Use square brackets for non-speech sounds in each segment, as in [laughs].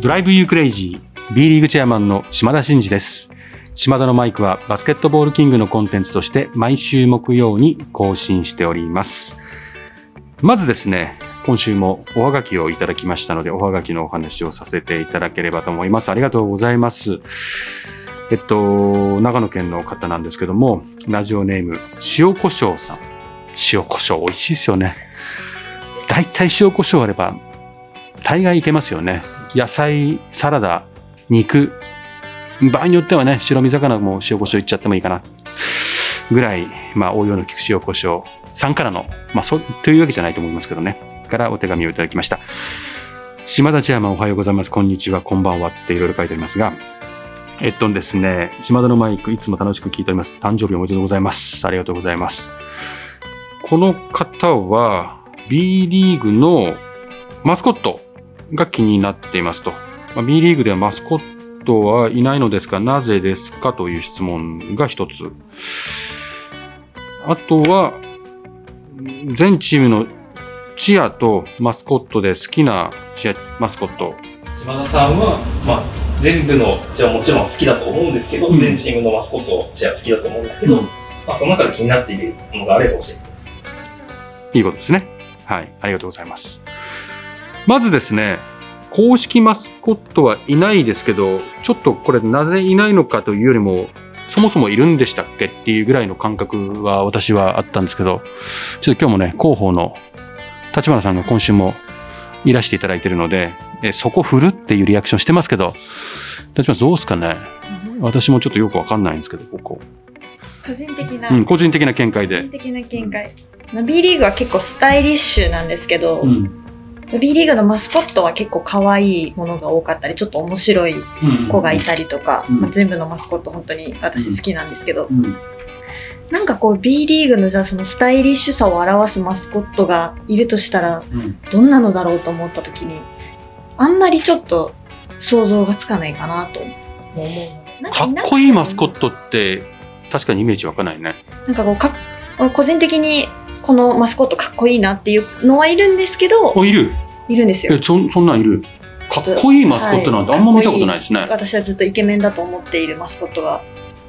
ドライブユークレイジー B リーグチェアマンの島田真二です。島田のマイクはバスケットボールキングのコンテンツとして毎週木曜に更新しております。まずですね、今週もおはがきをいただきましたので、おはがきのお話をさせていただければと思います。ありがとうございます。えっと、長野県の方なんですけども、ラジオネーム、塩胡椒さん。塩胡椒美味しいですよね。大体塩胡椒あれば、大概いけますよね。野菜、サラダ、肉、場合によってはね、白身魚も塩胡椒いっちゃってもいいかな。ぐらい、まあ、応用の利く塩胡椒さんからの、まあ、そ、というわけじゃないと思いますけどね。からお手紙をいただきました。島田チェアマンおはようございます。こんにちは、こんばんはっていろいろ書いてありますが、えっとですね、島田のマイク、いつも楽しく聞いております。誕生日おめでとうございます。ありがとうございます。この方は、B リーグのマスコットが気になっていますと。まあ、B リーグではマスコットはいないのですが、なぜですかという質問が一つ。あとは、全チームのチアとマスコットで好きなチア、マスコット。島田さんは、まあ、全部のチアもちろん好きだと思うんですけど、うん全チームのマスコットチア好きだと思うんですけど、うんまあ、その中で気になっているものがあれば教えてください。いいことですね。はい。ありがとうございます。まずですね、公式マスコットはいないですけど、ちょっとこれなぜいないのかというよりも、そもそもいるんでしたっけっていうぐらいの感覚は私はあったんですけど、ちょっと今日もね、広報の立花さんが今週もいらしていただいているので、えそこ振るっていうリアクションしてますけど、立花さんどうですかね？私もちょっとよくわかんないんですけど、ここ。個人的な、うん、個人的な見解で個人。的な見解、まあ B リーグは結構スタイリッシュなんですけど、うん。B リーグのマスコットは結構可愛いものが多かったりちょっと面白い子がいたりとか、うんまあ、全部のマスコット本当に私好きなんですけど、うん。なんかこう B リーグのじゃあそのスタイリッシュさを表すマスコットがいるとしたらうん。どんなのだろうと思った時にあんまりちょっと想像がつかないかなとも思うかっこいいマスコットって確かにイメージ湧かないね。なんかこうかっ個人的にこのマスコットかっこいいなっていうのはいるんですけどおいる？いるんですよ。えそんそんなんいる？かっこいいマスコットなんてあんま見たことないですね。私はずっとイケメンだと思っているマスコットが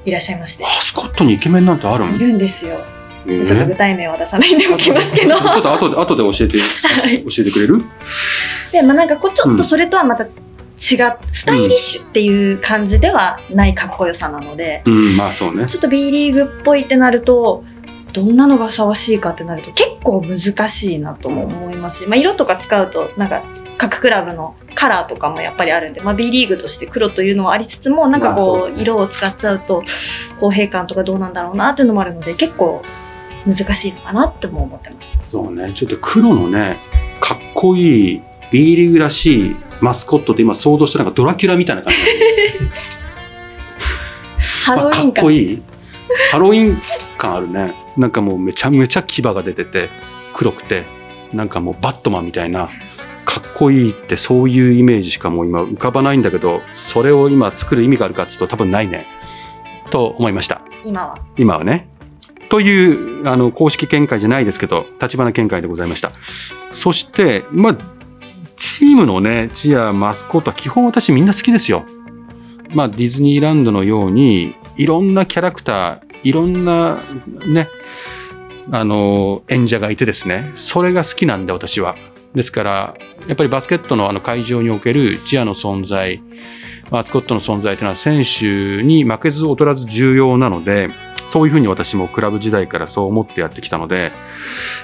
いらっしゃいまして。マスコットにイケメンなんてあるんいるんですよ。えー？ちょっと具体名は出さないでおきますけど。ちょっと後で後で教えて、[laughs] はい。教えてくれる？でまあなんかこうちょっとそれとはまた違うスタイリッシュっていう感じではないかっこよさなので、うん、まあそうね。ちょっと B リーグっぽいってなるとどんなのがふさわしいかってなると結構難しいなとも思いますし、まあ、色とか使うとなんか各クラブのカラーとかもやっぱりあるんで、まあ、B リーグとして黒というのはありつつもなんかこう色を使っちゃうと公平感とかどうなんだろうなっていうのもあるので結構難しいのかなっても思ってます。そうね。ちょっと黒のね、かっこいい B リーグらしいマスコットって今想像したなんかドラキュラみたいな感じ。[laughs] ハロウィンまあかっ感こいいハロウィン感あるね。なんかもうめちゃめちゃ牙が出てて黒くてなんかもうバットマンみたいなかっこいいってそういうイメージしかもう今浮かばないんだけどそれを今作る意味があるかっつうと多分ないね。と思いました。今は。今はね。というあの公式見解じゃないですけど立花見解でございました。そしてまあチームのねチアマスコットは基本私みんな好きですよ。まあディズニーランドのようにいろんなキャラクターいろんなねあの演者がいてですねそれが好きなんで私は。ですからやっぱりバスケットのあの会場におけるチアの存在マスコットの存在というのは選手に負けず劣らず重要なのでそういうふうに私もクラブ時代からそう思ってやってきたので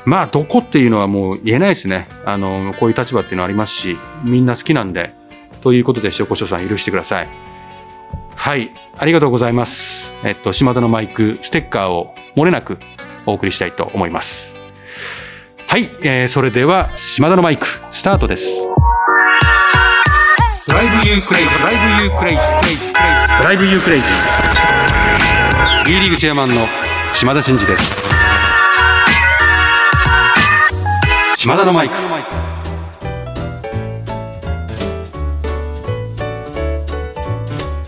まあどこっていうのはもう言えないですね。あのこういう立場っていうのはありますしみんな好きなんでということで塩コショウさん許してください。はいありがとうございます。えっと島田のマイクステッカーを漏れなくお送りしたいと思います。はい、えーそれでは島田のマイクスタートです。Drive you crazy drive you crazy drive you crazy B リーグチェアマンの島田真二です。島田のマイク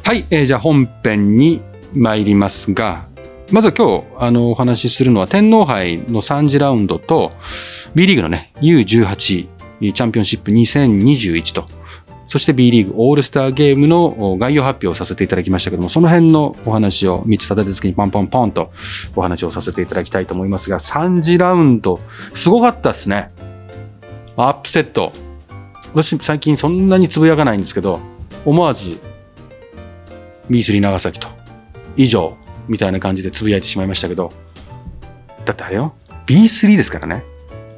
はい、えーじゃあ本編に参りますがまずは今日あのお話しするのは天皇杯の3次ラウンドと B リーグのね U18 チャンピオンシップ2021とそして B リーグオールスターゲームの概要発表をさせていただきましたけども、その辺のお話を3つ立てて次にポンポンポンとお話をさせていただきたいと思いますが、3次ラウンド、すごかったですね。アップセット。私最近そんなにつぶやかないんですけど、思わず B3 長崎と以上みたいな感じでつぶやいてしまいましたけど、だってあれよ、B3 ですからね。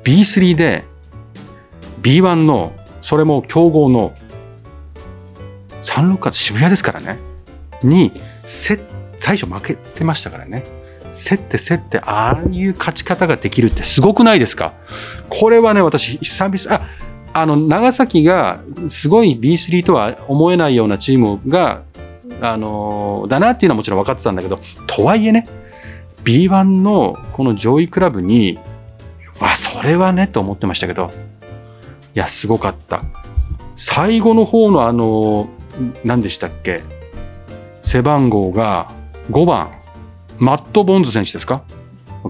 B3 で B1 の、それも強豪のサンロッカーズ渋谷ですからね。に、せ最初負けてましたからね。競って競って、ああいう勝ち方ができるってすごくないですか？これはね、私、久々、あ、あの、長崎がすごい B3 とは思えないようなチームが、あの、だなっていうのはもちろん分かってたんだけど、とはいえね、B1 のこの上位クラブに、わ、それはね、と思ってましたけど、いや、すごかった。最後の方のあの、何でしたっけ背番号が5番、マット・ボンズ選手ですか？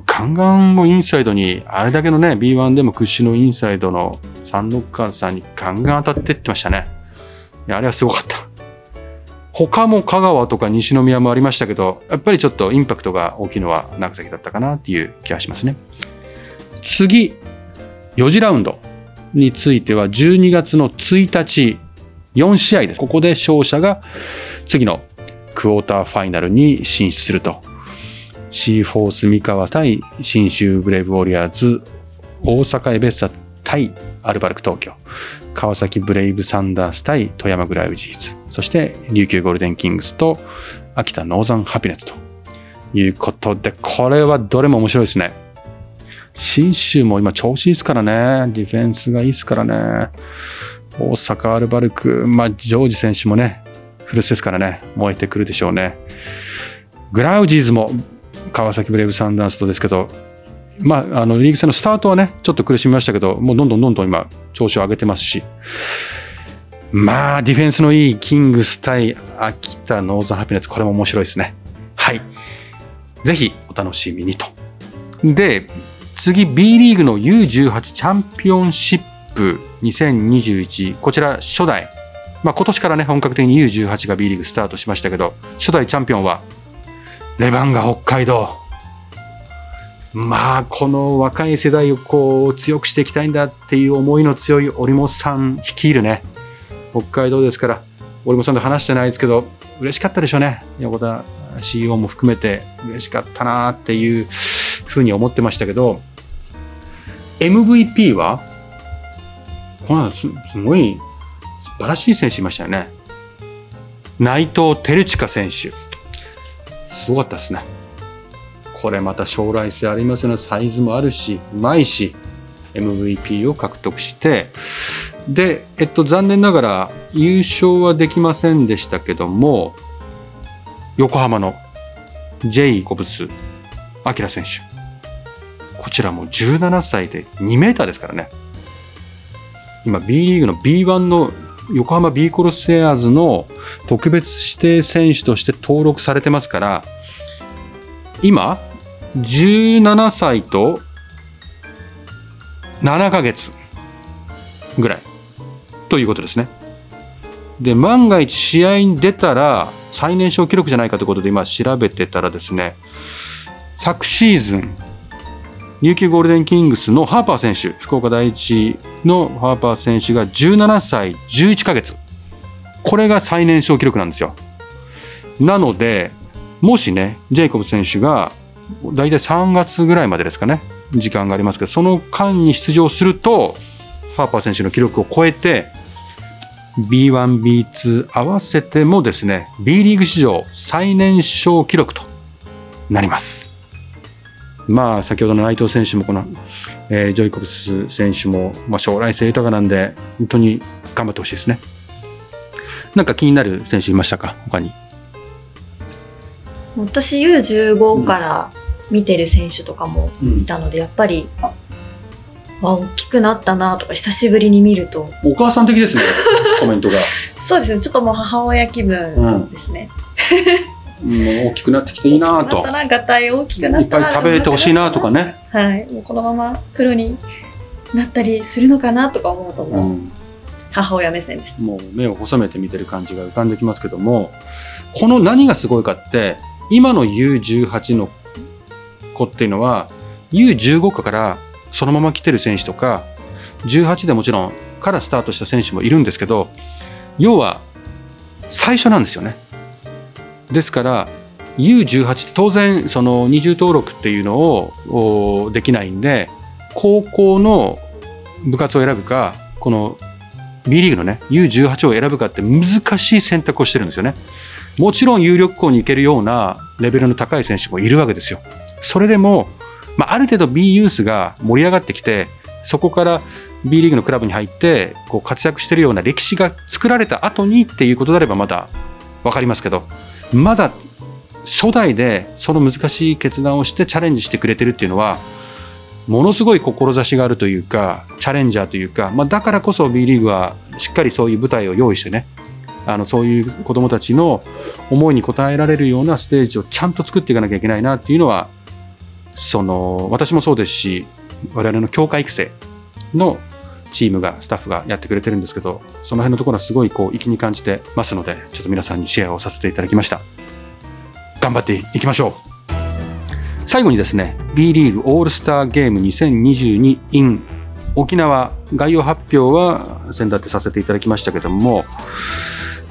ガンガンもインサイドに、あれだけのね、B1 でも屈指のインサイドのサンロッカーさんにガンガン当たってってましたね。いや、あれはすごかった。他も香川とか西宮もありましたけど、やっぱりちょっとインパクトが大きいのは長崎だったかなっていう気がしますね。次、4次ラウンドについては12月の1日、4試合です。ここで勝者が次のクォーターファイナルに進出すると。シーフォース三河対信州ブレイブウォリアーズ、大阪エベッサ対アルバルク東京、川崎ブレイブサンダース対富山グラウジーズ、そして琉球ゴールデンキングスと秋田ノーザンハピネットということで、これはどれも面白いですね。信州も今調子いいですからね。ディフェンスがいいですからね。大阪アルバルク、まあ、ジョージ選手もね、古巣ですからね、燃えてくるでしょうね。グラウジーズも川崎ブレイブサンダースとですけど、まあ、あのリーグ戦のスタートはね、ちょっと苦しみましたけど、もうどんどんどんどん今、調子を上げてますし、まあ、ディフェンスのいいキングス対秋田ノーザンハピネッツ、これも面白いですね。はい。ぜひお楽しみにと。で、次 B リーグの U18 チャンピオンシップ2021こちら初代、まあ、今年からね本格的に U18 が B リーグスタートしましたけど初代チャンピオンはレバンガ北海道まあこの若い世代をこう強くしていきたいんだっていう思いの強い織本さん率いるね。北海道ですから織本さんと話してないですけど嬉しかったでしょうね。横田 CEO も含めて嬉しかったなっていうふうに思ってましたけど MVP はこのすすごい素晴らしい選手いましたよね。内藤輝親選手。すごかったですね。これまた将来性ありますよねサイズもあるしうまいし MVP を獲得してで、えっと、残念ながら優勝はできませんでしたけども横浜の J コブス明選手こちらも17歳で2メーターですからね。今 B リーグの B1 の横浜 B コルセアーズの特別指定選手として登録されてますから、今、17歳と7ヶ月ぐらいということですね。で、万が一試合に出たら最年少記録じゃないかということで今調べてたらですね、昨シーズン琉球ゴールデンキングスのハーパー選手、福岡第一のハーパー選手が17歳11ヶ月。これが最年少記録なんですよ。なので、もしね、ジェイコブ選手が、大体3月ぐらいまでですかね、時間がありますけど、その間に出場すると、ハーパー選手の記録を超えて、B1、B2 合わせてもですね、B リーグ史上最年少記録となります。まあ、先ほどの内藤選手もこの、えー、ジョイコブス選手も、まあ、将来性豊かなんで、本当に頑張ってほしいですね。なんか気になる選手いましたか、他に。私 U15 から見てる選手とかもいたので、うん、やっぱり、あ大きくなったなとか久しぶりに見るとお母さん的ですね [laughs] コメントがそうですねちょっともう母親気分ですね、うんもう大きくなってきていいなと。ながたい大きくなったいっぱい食べてほしいなとかね。はい。もうこのままプロになったりするのかなとか思うと、うん、母親目線です。もう目を細めて見てる感じが浮かんできますけどもこの何がすごいかって今の U18 の子っていうのは U15 かからそのまま来てる選手とか18でもちろんからスタートした選手もいるんですけど要は最初なんですよね。ですから U18 って当然その二重登録っていうのをできないんで高校の部活を選ぶかこの B リーグのね U18 を選ぶかって難しい選択をしてるんですよね。もちろん有力校に行けるようなレベルの高い選手もいるわけですよ。それでも、まあ、ある程度 B ユースが盛り上がってきてそこから B リーグのクラブに入ってこう活躍してるような歴史が作られた後にっていうことであればまだ分かりますけどまだ初代でその難しい決断をしてチャレンジしてくれてるっていうのはものすごい志があるというかチャレンジャーというか、まあ、だからこそ B リーグはしっかりそういう舞台を用意してねあのそういう子どもたちの思いに応えられるようなステージをちゃんと作っていかなきゃいけないなっていうのはその私もそうですし我々の強化育成のチームがスタッフがやってくれてるんですけどその辺のところはすごいこう粋に感じてますのでちょっと皆さんにシェアをさせていただきました。頑張っていきましょう。最後にですね B リーグオールスターゲーム2022 in 沖縄概要発表は先立てさせていただきましたけども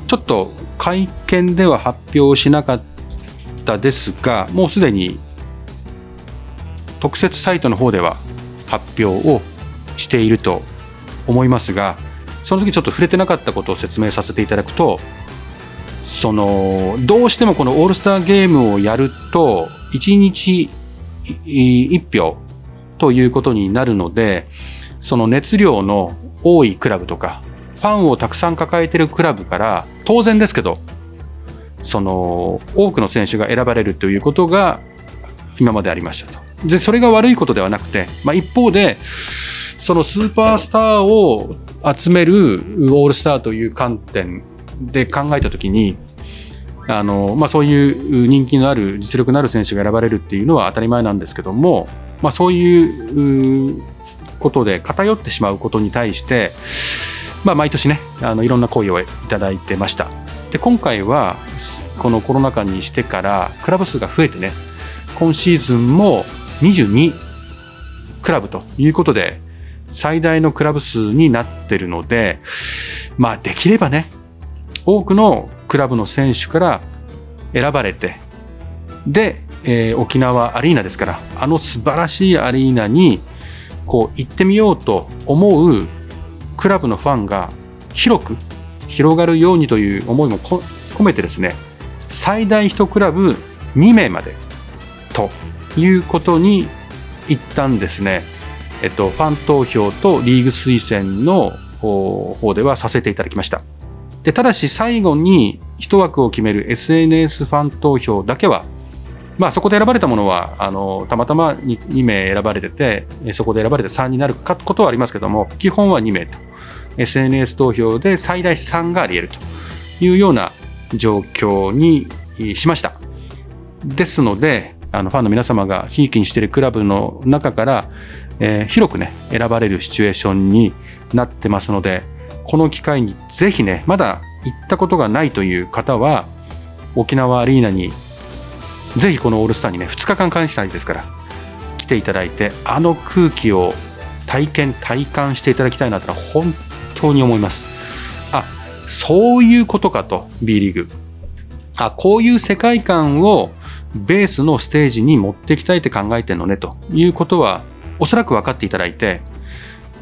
ちょっと会見では発表しなかったですがもうすでに特設サイトの方では発表をしていると思いますがその時ちょっと触れてなかったことを説明させていただくとそのどうしてもこのオールスターゲームをやると1日1票ということになるのでその熱量の多いクラブとかファンをたくさん抱えているクラブから当然ですけどその多くの選手が選ばれるということが今までありましたと。でそれが悪いことではなくて、まあ、一方でそのスーパースターを集めるオールスターという観点で考えたときにあの、まあ、そういう人気のある実力のある選手が選ばれるっていうのは当たり前なんですけども、まあ、そういうことで偏ってしまうことに対して、まあ、毎年ねあのいろんな声をいただいてました。で今回はこのコロナ禍にしてからクラブ数が増えてね今シーズンも22クラブということで最大のクラブ数になってるのでまあできればね多くのクラブの選手から選ばれてで、えー、沖縄アリーナですからあの素晴らしいアリーナにこう行ってみようと思うクラブのファンが広く広がるようにという思いも込めてですね最大1クラブ2名までということに一旦ですね、えっと、ファン投票とリーグ推薦の方ではさせていただきました。でただし最後に1枠を決める SNS ファン投票だけは、まあ、そこで選ばれたものはあのたまたま 2, 2名選ばれててそこで選ばれて3になるかことはありますけども基本は2名と。SNS 投票で最大3があり得るというような状況にしました。ですのであのファンの皆様がひいきにしているクラブの中から、えー、広くね選ばれるシチュエーションになってますのでこの機会にぜひねまだ行ったことがないという方は沖縄アリーナにぜひこのオールスターにね2日間開催ですから来ていただいてあの空気を体験体感していただきたいなと本当に思います。あそういうことかと B リーグ。あこういう世界観をベースのステージに持っていきたいって考えてるのねということはおそらく分かっていただいて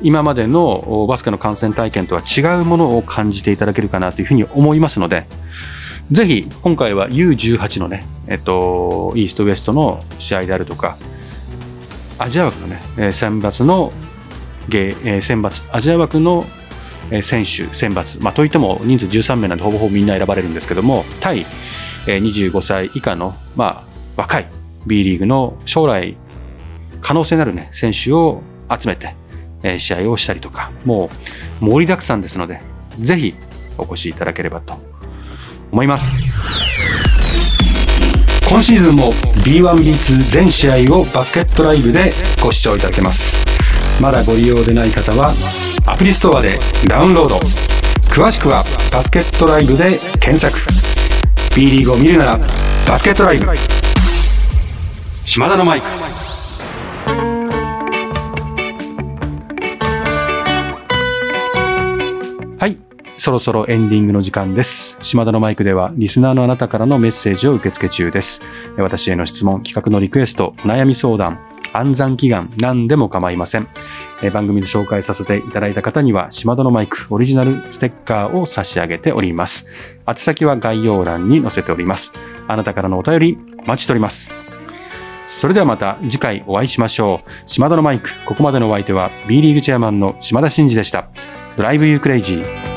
今までのバスケの観戦体験とは違うものを感じていただけるかなというふうに思いますのでぜひ今回は U18 のね、えっと、イーストウエストの試合であるとかアジア枠のね選抜の選抜アジア枠の選手選抜、まあ、といっても人数13名なんでほぼほぼみんな選ばれるんですけども対25歳以下の、まあ、若い B リーグの将来可能性のある、ね、選手を集めて、試合をしたりとかもう盛りだくさんですのでぜひお越しいただければと思います。今シーズンも B1B2 全試合をバスケットライブでご視聴いただけます。まだご利用でない方はアプリストアでダウンロード。詳しくはバスケットライブで検索。B リーグを見るならバスケットライブ。島田のマイク。はい。そろそろエンディングの時間です。島田のマイクでは、リスナーのあなたからのメッセージを受け付け中です。私への質問、企画のリクエスト、お悩み相談、暗算祈願、何でも構いません。え番組で紹介させていただいた方には、島田のマイクオリジナルステッカーを差し上げております。宛先は概要欄に載せております。あなたからのお便り、お待ちしております。それではまた次回お会いしましょう。島田のマイク、ここまでのお相手は B リーグチェアマンの島田真二でした。ドライブユークレイジー。